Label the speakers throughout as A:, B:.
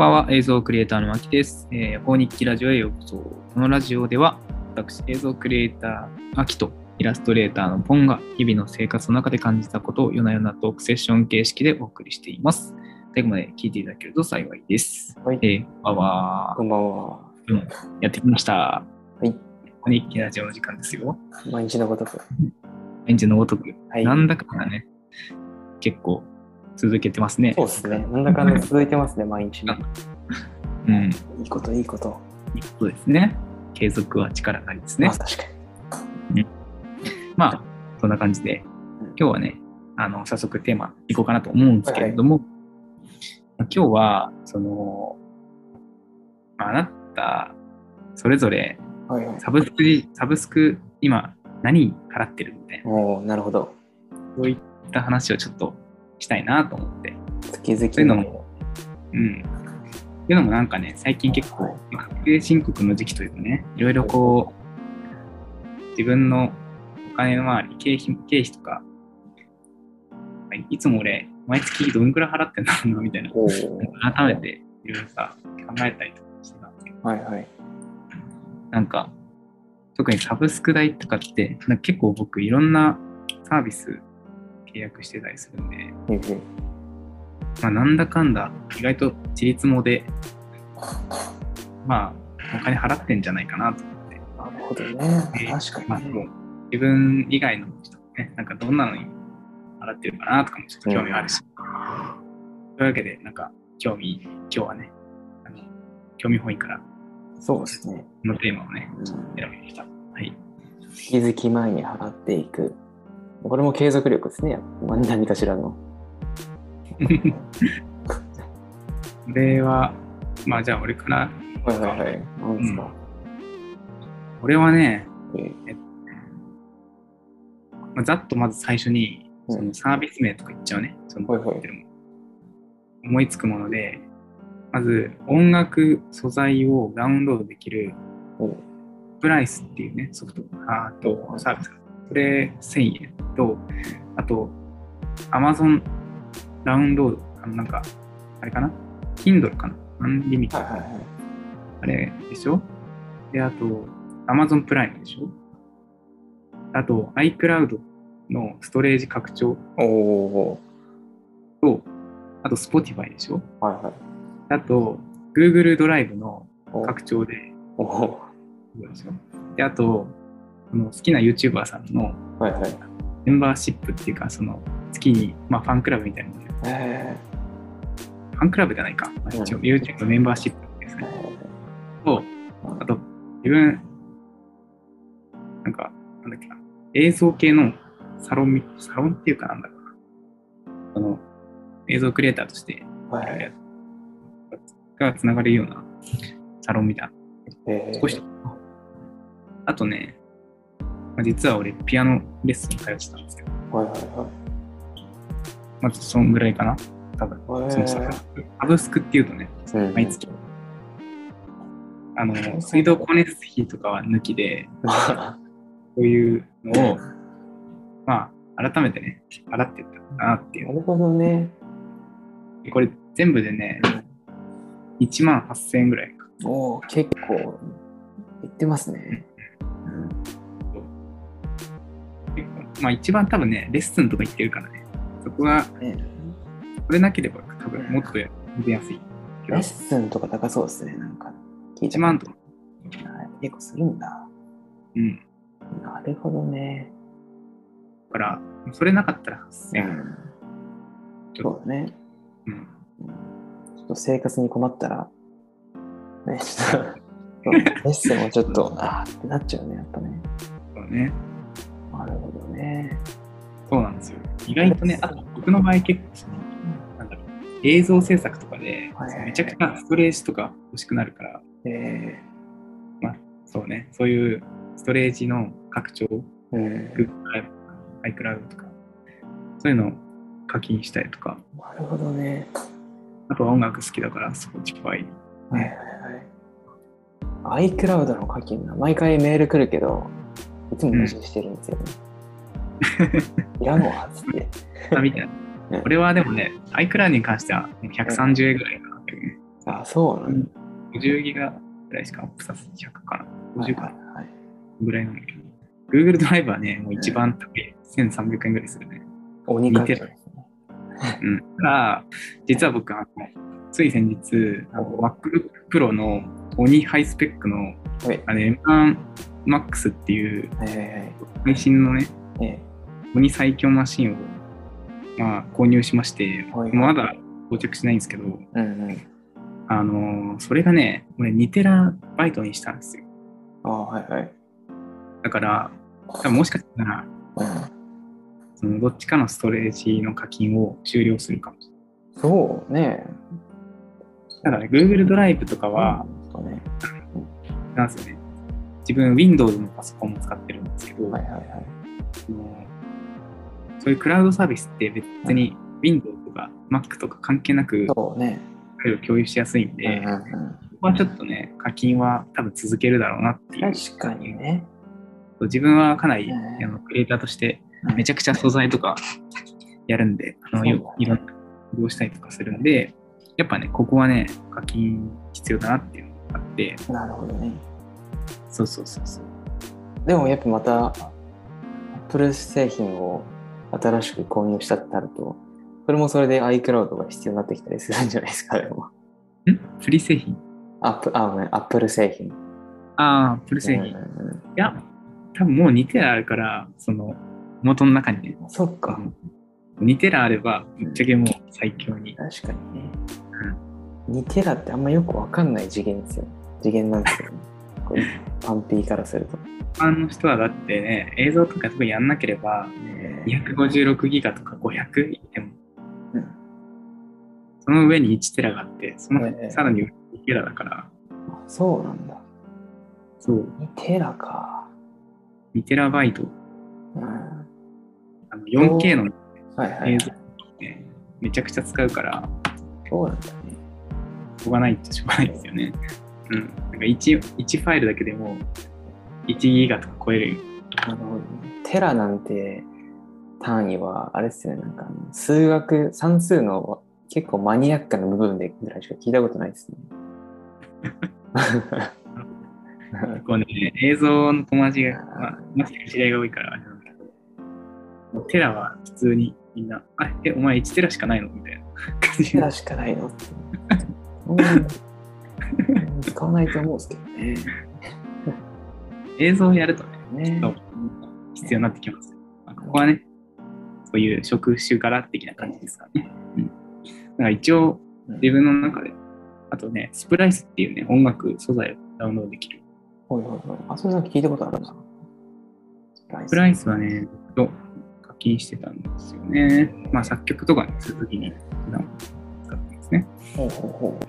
A: こんばんは、映像クリエイターの牧です。えー、法日記ラジオへようこそ。このラジオでは、私、映像クリエイター、秋とイラストレーターのポンが日々の生活の中で感じたことを夜な夜なトークセッション形式でお送りしています。最後まで聞いていただけると幸いです。
B: はい
A: えー、こんばんは
B: こんばんは。
A: うんやってきました。
B: はい。
A: 法日記ラジオの時間ですよ。
B: 毎日のごとく。
A: 毎日のごとく。
B: はい。
A: なんだかね、結構続けてますね。
B: そうですね。なんだかんだ続いてますね、毎日ね。
A: うん。
B: いいこと、いいこと。
A: いいことですね。継続は力なりですね
B: まあ。確かに。
A: まあ、そんな感じで、今日はね、あの、早速テーマいこうかなと思うんですけれども、今日は、その、まああなた、それぞれ
B: はいはい。
A: サブスク、サブスク、今、何払ってるみたいな、
B: おおなるほど。
A: そういった話をちょっとしたいなと思って。
B: 月々
A: そういうのもうん。っていうのもなんかね、最近結構、まあ確定申告の時期というかね、いろいろこう、自分のお金の周り、経費経費とか、いつも俺、毎月どんくらい払ってんだろうな、みたいな、改めていろいろさ、考えたりとかしてたんですけど、
B: はいはい。
A: なんか、特にサブスク代とかって、なんか結構僕、いろんなサービス契約してたりするんで、まあ、なんだかんだ、意外と自立もで、まあ、お金払ってんじゃないかなと思って、
B: なるほどね。
A: え
B: 確
A: まあ、
B: かにね。
A: もう自分以外の人もね、なんかどんなのに払ってるかなとかもちょっと興味あるし。というわけで、なんか、興味、今日はね、あの興味本位から、
B: そうですね。
A: このテーマをね、
B: うん
A: 選びました。はい。
B: 月々前に払っていく。これも継続力ですね。まあ何かしらの。
A: これは、まあ、じゃあ俺から、
B: はいはいはい。すか。
A: 俺はね、
B: え
A: まあ、ざっとまず最初に、
B: うん
A: そのサービス名とか言っちゃうね。その
B: はいはい
A: 思いつくもので、まず音楽素材をダウンロードできる
B: うん
A: プライスっていうね、ソフト、ああとサービス。それ1000円と、あと Amazon ダウンロード、あのなんか、あれかな ?Kindle かな？アンリミット、
B: はいはいはい。
A: あれでしょ？で、あと Amazon プライムでしょ？あと iCloud のストレージ拡張。
B: おお
A: と、あと Spotify でしょ？
B: はいはい。
A: あと Google ドライブの
B: お
A: 拡張で、
B: おお
A: であと、好きな YouTuber さんの
B: はいはい。
A: メンバーシップっていうか、その月に、まあ、ファンクラブみたいなのね
B: え
A: ファンクラブじゃないか。まあ、一応、
B: うん
A: YouTube のメンバーシップです
B: ー
A: ね。と、あと、自分、なんか、なんだっけな、映像系のサロンみ、サロンっていうかなんだろうな。その、映像クリエイターとして。がつながれるようなサロンみたいな
B: えー
A: 少し。あとね、まあ、実は俺、ピアノレッスン通ってたんですけど、
B: はいはいはい。
A: まずそんぐらいかな。多分、
B: へー
A: そのサブスク。っていうとね、
B: うん
A: 毎月。あの、水道光熱費とかは抜きで、こういうのを、まあ、改めてね、払ってったなっていう。
B: なるほどね。
A: これ全部でね、1万8000円ぐらいか。
B: おお、結構、いってますね。
A: まあ一番多分ね、レッスンとか行ってるからね、そこが、
B: ね
A: それなければ多分もっと出やすい。
B: レッスンとか高そうですね、なんか。聞いた
A: 1万とか。
B: あ結構するんだ。
A: うん。
B: なるほどね。
A: だから、それなかったら8000円。
B: うん。そうだね。
A: うん。
B: うんちょっと生活に困ったら、ね、ちょっと、レッスンをちょっと、あーってなっちゃうね、やっぱね。
A: そうね。
B: なるほどね。
A: そうなんですよ。意外とね、あと僕の場合結構その、なんだろう、映像制作とかでめちゃくちゃストレージとか欲しくなるから、
B: え
A: そうね、そういうストレージの拡張、
B: ー、うん。
A: Google Drive、iCloud とか、そういうのを課金したりとか、
B: なるほどね。
A: あとは音楽好きだから Spotify
B: はいはいはい。iCloud の課金な。毎回メール来るけど、いつも無視してるんですよね。いらんわ、つって。
A: みたいな。
B: ね
A: 俺はでもね、iCloud に関してはもう130円ぐらいかなね。
B: あ、そうなんだ。
A: 50ギガぐらいしかアップさせて100かな。50かな。
B: はいはい
A: ぐらいなんだけど。Google ドライブはね、もう一番高い。1300円ぐらいするね。
B: 鬼かけ
A: 似てうん。ただ、実は僕、あのつい先日、MacBook Pro の鬼ハイスペックの
B: はい。
A: あれ M1 Max っていう
B: え
A: 配信のね、
B: ー、え
A: 鬼最強マシンを、まあ、購入しまして、
B: はい
A: まだ到着しないんですけど、
B: ー、うんうん。
A: あのーそれがね、俺2テラバイトにしたんですよ。
B: あはいはい。
A: だから、多分もしかしたら、
B: うん、
A: そのどっちかのストレージの課金を終了するかもしれない。
B: そうね。
A: ただね、Google ドライブとかは。なんですよね。自分 Windows のパソコンも使ってるんですけど、
B: はいはいはい。
A: そのそういうクラウドサービスって別に Windows とか Mac とか関係なく
B: そうね。
A: 共有しやすいんで、
B: うんうんうん、
A: ここはちょっとね、課金は多分続けるだろうなっていう。
B: 確かにね。
A: 自分はかなり、
B: うん
A: あのクリエイターとして
B: うん
A: めちゃくちゃ素材とかやるんで、あの
B: ね
A: よいろんな工夫をしたりとかするんで、やっぱね、ここはね、課金必要だなっていうあって、
B: なるほどね。
A: そうそうそうそう。
B: でもやっぱまた、Apple 製品を新しく購入したってなると、それもそれで iCloud が必要になってきたりするんじゃないですか、でも。
A: ん？フリー製品？
B: アップあ、ごめん、Apple 製品。
A: ああ、フル製品。い
B: うんうん
A: や、多分もう2テラあるから、その、元の中にね、
B: うんそっか。
A: 2テラあれば、ぶっちゃけもう最強に。
B: 確かにね。2テラってあんまよくわかんない次元ですよ。次元なんですよね。こうパンピーからすると。
A: 一般の人はだってね、映像とか特にやんなければ、
B: ね
A: 256ギガとか500いっても、
B: うん
A: その上に1テラがあって、その
B: ええ
A: さらに2テラだから、
B: あそうなんだ。
A: そう、
B: 2テラか。
A: 2テラバイト、
B: うん。
A: あの 4K の。映像、ね、めちゃくちゃ使うから、
B: そうなんだね。
A: しょうがないっちゃしょうがないですよね。うん。なんか 1, 1ファイルだけでも1ギガとか超える。
B: あの、テラなんて単位は、あれですよね、なんか数学、算数の結構マニアックな部分でぐらいしか聞いたことないですね。
A: 結構ね、映像の友達が、まあ、まさ知り合いが多いからテラは普通にみんな、あ、え、お前1テラしかないの？みたいな感じで
B: テラしかないのって。うん使わないと思うんですけどね。
A: 映像をやるとね、
B: ね
A: 必要になってきます。まあここはね、そういう職種から的な感じですからね。うん。だから一応、自分の中で、あとね、 Splice っていうね、音楽素材をダウンロードできる。
B: ほいほいほい。あ、それなんか聞いたことあるな。
A: Splice はね、と課金してたんですよね。まあ作曲とかにするときに普段使ってますね。
B: ほうほうほ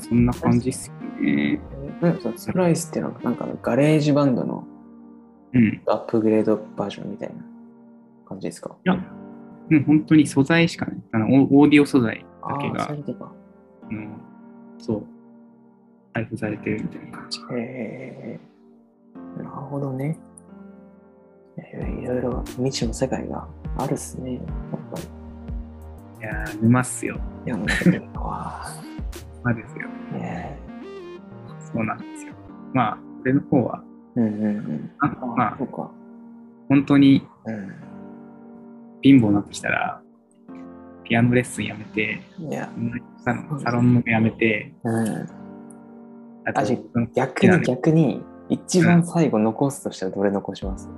A: そんな感じっすよね。
B: う。なんか Splice っていうのは、なんか GarageBand の
A: うん。
B: アップグレードバージョンみたいな感じですか？
A: いや、もう本当に素材しかない。あのオオーディオ素材だけが
B: そういうことか。
A: あのそう、配布されてるみたいな感じ。
B: へえ、なるほどね。いろいろ未知の世界があるっすね。やっぱり。
A: いやー、沼っすよ。
B: いや、もう、わあ、
A: まあですよ。
B: ね
A: そうなんですよ。まあ、俺の方は、
B: え。うんうんうん。
A: あ
B: あ、
A: まあ
B: そ、うか。
A: 本当に
B: うん。
A: 貧乏になってきたら、ピアノレッスンやめて、
B: いや、
A: サロンサロンのやめて、
B: うん。
A: あ
B: 逆に逆に、一番最後残すとしたらどれ残します、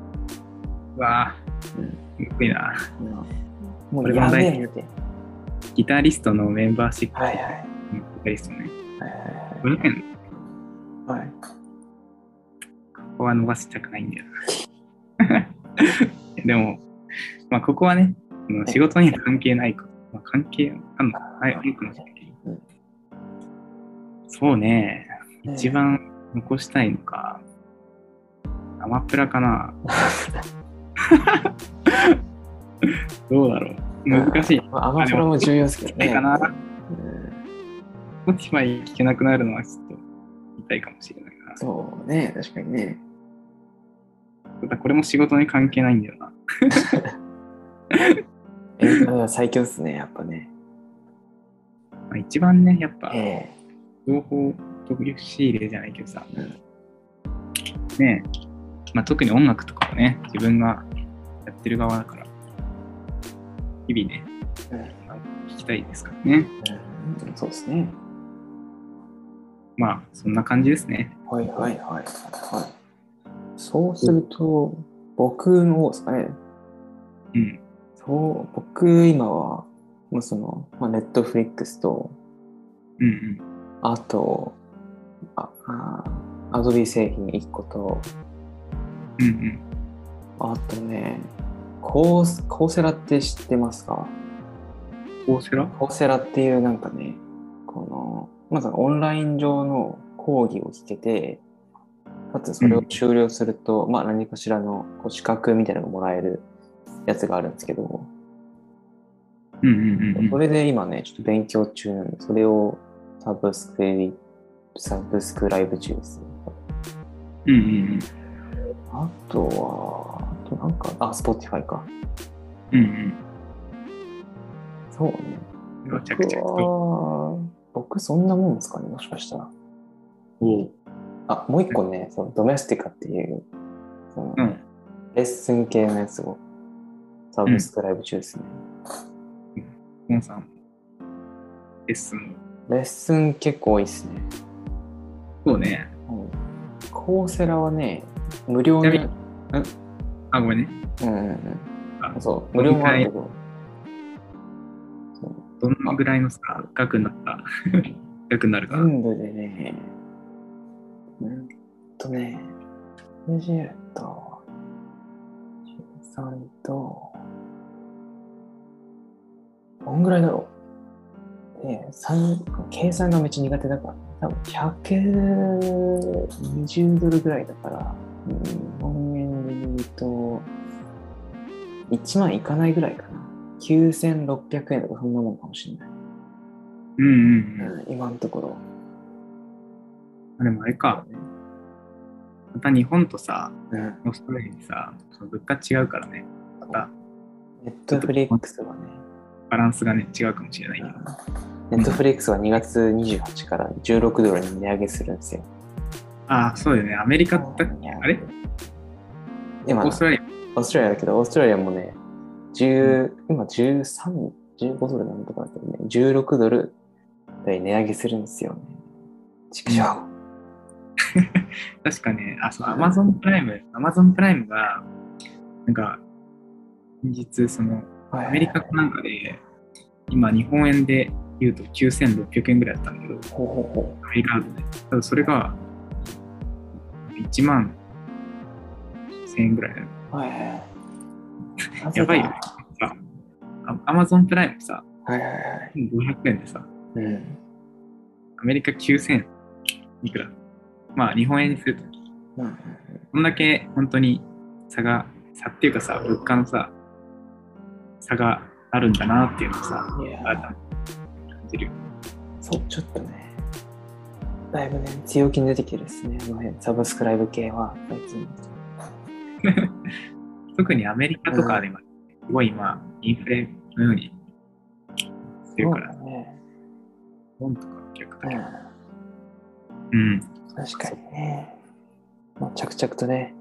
A: うわ
B: うん
A: ぁ、むずいな。
B: うん、も
A: これ
B: うや
A: 問題
B: べえみたい
A: ギタリストのメンバーシップ、
B: な。はいはい。
A: ギタリストね。
B: はい
A: 500円、
B: はいはい。
A: ここは伸ばしたくないんだよな。でも、まあ、ここはね、仕事には関係ないこと。まあ、関係あるのはい、あるかもしれないそうね、
B: ね
A: 一番残したいのか、アマプラかな。どうだろう。難しい。
B: まあ、アマプラも重要ですけどね。
A: かな。
B: うん、
A: Spotify 聞けなくなるのはちょっと痛いかもしれないな。
B: そうね、確かにね。
A: ただこれも仕事に関係ないんだよな。
B: エンタメは最強ですね、やっぱね。
A: まあ、一番ね、やっぱ、
B: え
A: 情報仕入れじゃないけどさ、
B: うん
A: ねえ、まあ、特に音楽とかもね、自分がやってる側だから、日々ね、
B: えうん
A: まあ聞きたいですからね。
B: うんそうですね。
A: まあ、そんな感じですね。
B: はいはいはい。はい、そうすると、僕の方ですかね。
A: うん。
B: そう、僕今は、もうその、まあ、ネットフリックスと、
A: うんうん。
B: あと、ああアドビ製品1個と、
A: うんうん。
B: あとね、コースコーセラって知ってますか？
A: コーセラ？
B: コーセラっていうなんかね、この、まずオンライン上の講義を聞けて、かつそれを終了すると、まあ何かしらのこう資格みたいなのがもらえるやつがあるんですけど、
A: うんうんうんうん。
B: それで今ね、ちょっと勉強中なんで、それをサブスクリサブスクライブ中ですね。
A: うんうん
B: あとは、あとなんか、あ、Spotify か。
A: うん。うんうん。
B: そうね。僕
A: と。
B: は、僕そんなもんですかね、もしかしたら。
A: おう
B: あ、もう一個ね、そのドメスティカっていう、その
A: うん。
B: レッスン系のやつをサブスクライブ中ですね。
A: モンさん、レッスン。
B: レッスン結構多いですね。
A: そうね。
B: うん、コーセラはね、無料
A: ちなみ
B: で、
A: あ、ごめんね。
B: うんうんうん。
A: あ
B: そう、無料もあるけど、
A: どのぐらいのさ、額になった 額になるかな。
B: 全部でね、うんとね、20と、13と、どんぐらいだろう。ね計算がめっちゃ苦手だから、多分120ドルぐらいだから、日本円で言うと、1万いかないぐらいかな。9600円とかそんなもんかもしれない。
A: うんうんうん。
B: うん、今のところ。
A: あでもあれか、また日本とさ、
B: うん
A: オーストラリアにさ、物価違うからね、また
B: ネットフリックスはね、
A: バランスがね、違うかもしれないけど。
B: ネットフリックスは2月28から16ドルに値上げするんですよ。
A: ああ、そうだよね。アメリカだっけあれ？
B: 今、オ
A: オーストラリ
B: ーストラリアだけど、オーストラリアもね、10今13、15ドルなんとかだけどね、16ドルで値上げするんですよね。畜生。
A: ア 確かね、あ、そう、アマゾンプライム、アマゾンプライムが、なんか、先日、その、アメリカかなんかで、今、日本円で言うと9600円ぐらいだったんだけど、
B: ほうほうほ
A: アメリカだとね。ただそれが、1万1000円ぐらいだよ。
B: はいはい。
A: やばいよアマゾンプライムさ、
B: はいはいはい。
A: 500円でさ、
B: うん。
A: アメリカ9000いくら？まあ、日本円にすると、
B: うん
A: こんだけ本当に差が、差っていうかさ、物価のさ、差があるんだなっていうのをさ、
B: いや
A: 改めて感じる。
B: そう、ちょっとね、だいぶね、強気に出てきてるですね、あの辺、サブスクライブ系は、最近。
A: 特にアメリカとかで今、すごい今、インフレのようにしてるから、
B: ね。
A: 本とか逆だけど。
B: うん
A: うん。
B: 確かにね。まあ、着々とね、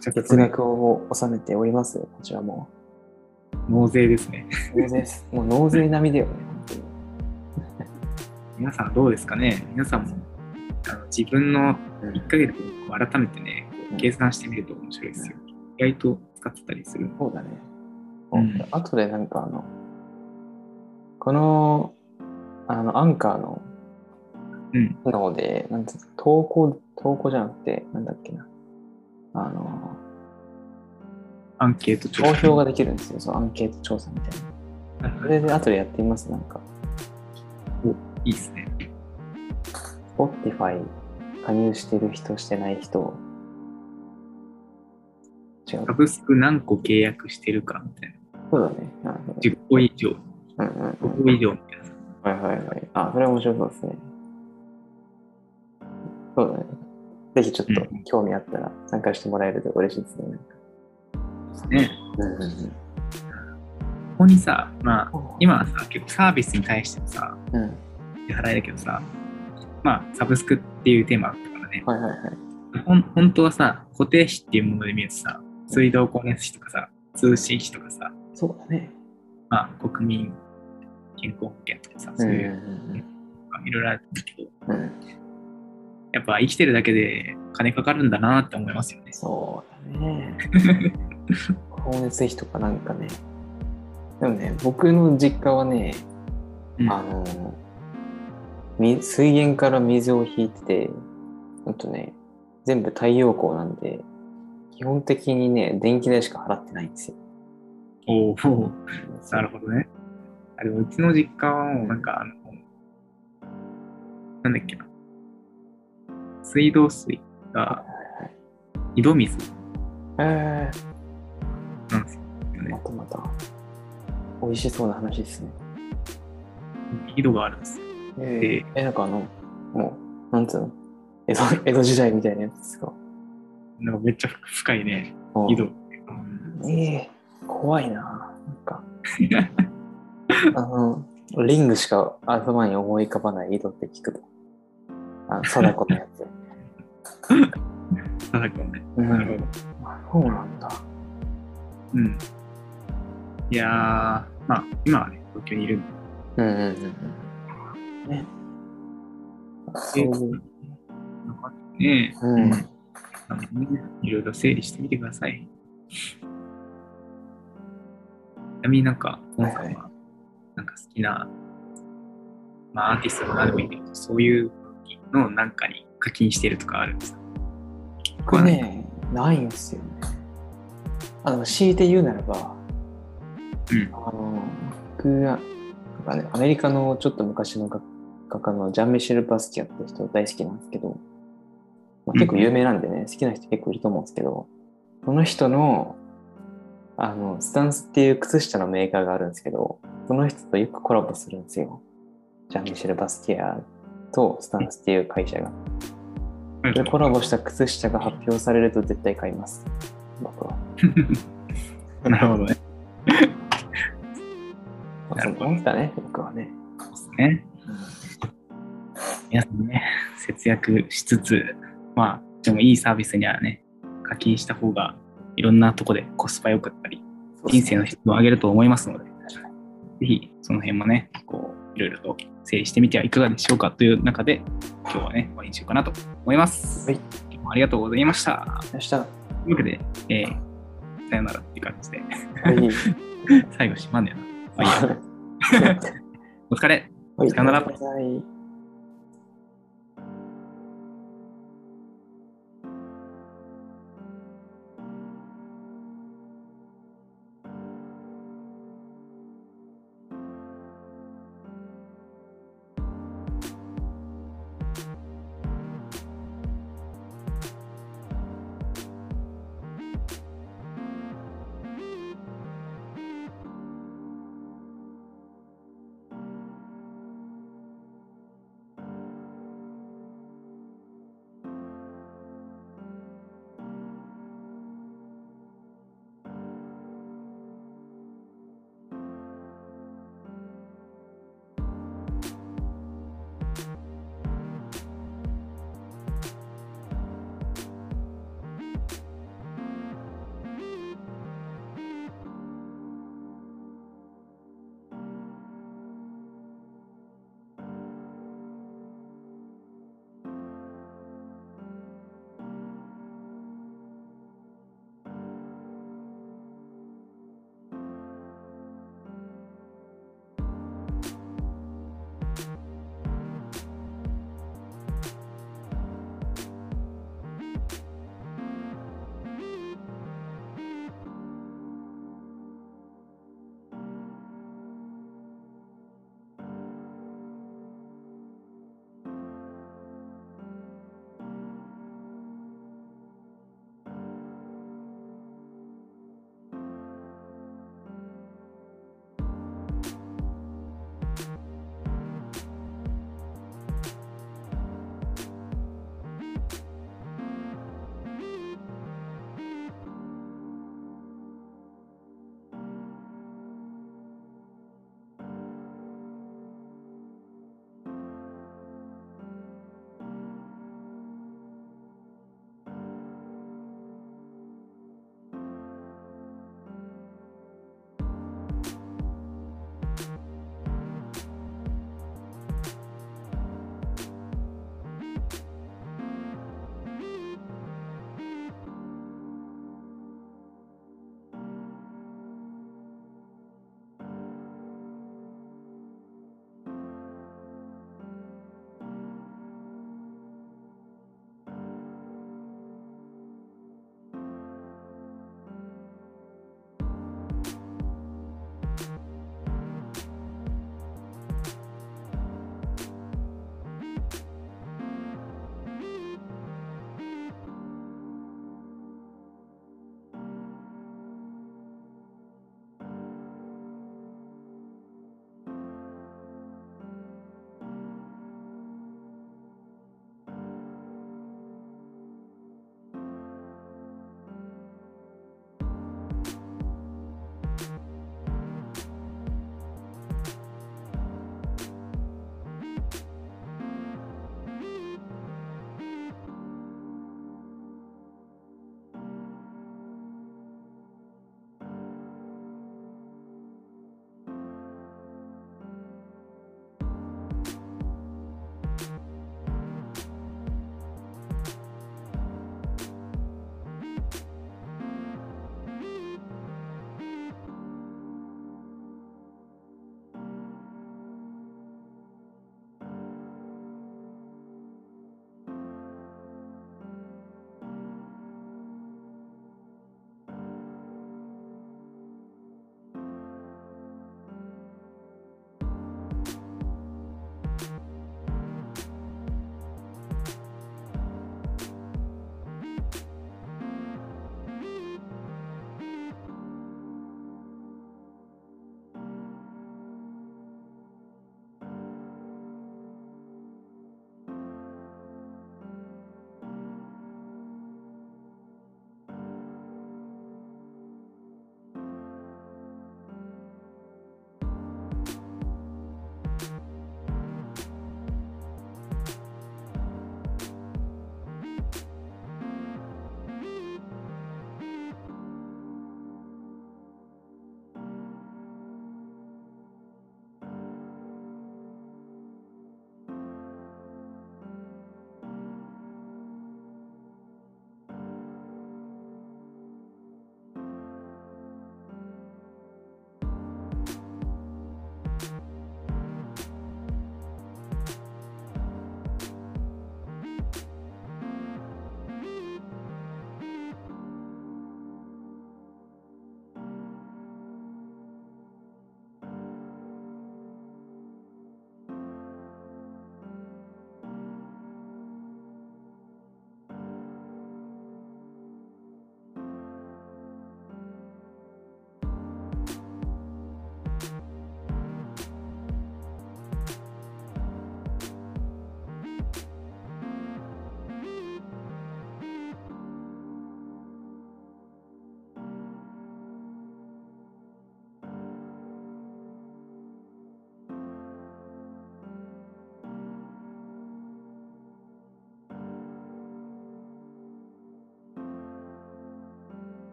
B: 月額を納めておりますよ、こちらも。
A: 納税ですね。
B: 納税です。もう納税並みだよね、本当に。
A: 皆さんどうですかね？皆さんもあの自分の1ヶ月を改めてね、
B: うん
A: 計算してみると面白いですよ。意外と使ってたりする。
B: そうだね。
A: うん
B: あとでなんかあの、この、あの、アンカーの
A: うん。
B: 機能で、なんつうの投稿、投稿じゃなくて、なんだっけな。あの、
A: アンケート調査。
B: 投票ができるんですよ、そうアンケート調査みたいな。それで後でやってみます、なんか。
A: いいっすね。
B: Spotify 加入してる人、してない人。違う
A: サ。ブスク何個契約してるかみたいな。
B: そうだね。なるほど
A: 10個以上、
B: うんうんうん
A: 5個以上みたいなさ。
B: はいはいはい。あ、それは面白そうですね。そうだね。ぜひちょっと
A: うん
B: 興味あったら参加してもらえると嬉しいですね。
A: ね。
B: うんうんうん
A: こにさ、まあ、今はさ、結構サービスに対してさ、
B: うん。
A: 支払いだけどさ、まあ、サブスクっていうテーマだったからね、
B: はいはいはい。
A: ほん本当はさ、固定費っていうもので見るとさ、水道光熱費とかさ、通信費とかさ、
B: そうだね。
A: まあ、国民健康保険とかさ、
B: う
A: そういう、
B: ん。
A: いろいろあるんだけど、
B: うん。
A: やっぱ生きてるだけで金かかるんだなって思いますよね。
B: そうだね。光熱費とかなんかね。でもね、僕の実家はね、
A: うん
B: あの、み水源から水を引いてて、ほんとね、全部太陽光なんで、基本的にね、電気代しか払ってないんですよ。
A: おお、なるほどね。あでもうちの実家はもうなんかあの、なんだっけな。水道水が井戸水
B: え
A: なんですよ
B: ー、ま
A: ね。
B: たまた、美味しそうな話ですね。
A: 井戸があるんですよ。
B: えー、え、なんかあの、もう、なんつうの？江戸江戸時代みたいなやつですか？
A: なんかめっちゃ深いね、
B: うん
A: 井戸。
B: ええ怖いな。なんか、あの、リングしか頭に思い浮かばない井戸って聞くと。あの、貞子のやつ。
A: なんだかね。
B: うん。
A: なるほど。
B: あそうなんだ。
A: うん。いやー、まあ、今はね、東京にいるんで、
B: うんうんうんうん。ね。そういう。
A: なんかね、いろいろ整理してみてください。ちなみになんか、ポンさん
B: は
A: なんか好きな、まあ、アーティストとかでもいいけど、そういうのをなんかに課金してるとかあるんですか？
B: これね、ないんですよね。あの、強いて言うならば、
A: うん。
B: あの、僕は、なんかね、アメリカのちょっと昔の画家のジャン・ミシェル・バスキアって人大好きなんですけど、まあ、結構有名なんでね、好きな人結構いると思うんですけど、その人の、あの、スタンスっていう靴下のメーカーがあるんですけど、その人とよくコラボするんですよ。ジャン・ミシェル・バスキアとスタンスっていう会社が。で、コラボした靴下が発表されると絶対買います。僕は。
A: なるほどね。
B: まあ、そんなもんですかね、僕はね。
A: そうですね。皆さんね、節約しつつ、まあ、でもいいサービスにはね、課金した方がいろんなとこでコスパ良かったり、人生の質を上げると思いますので、ぜひその辺もね、こう、いろいろと整理してみてはいかがでしょうかという中で、今日はね、終わりにしようかなと思います。
B: はい。
A: 今日もありがとうございました。というわけで、えーさよならっていう感じで、
B: い。
A: 最後閉まんねえな。まあいいや お疲れ。
B: はい
A: さよなら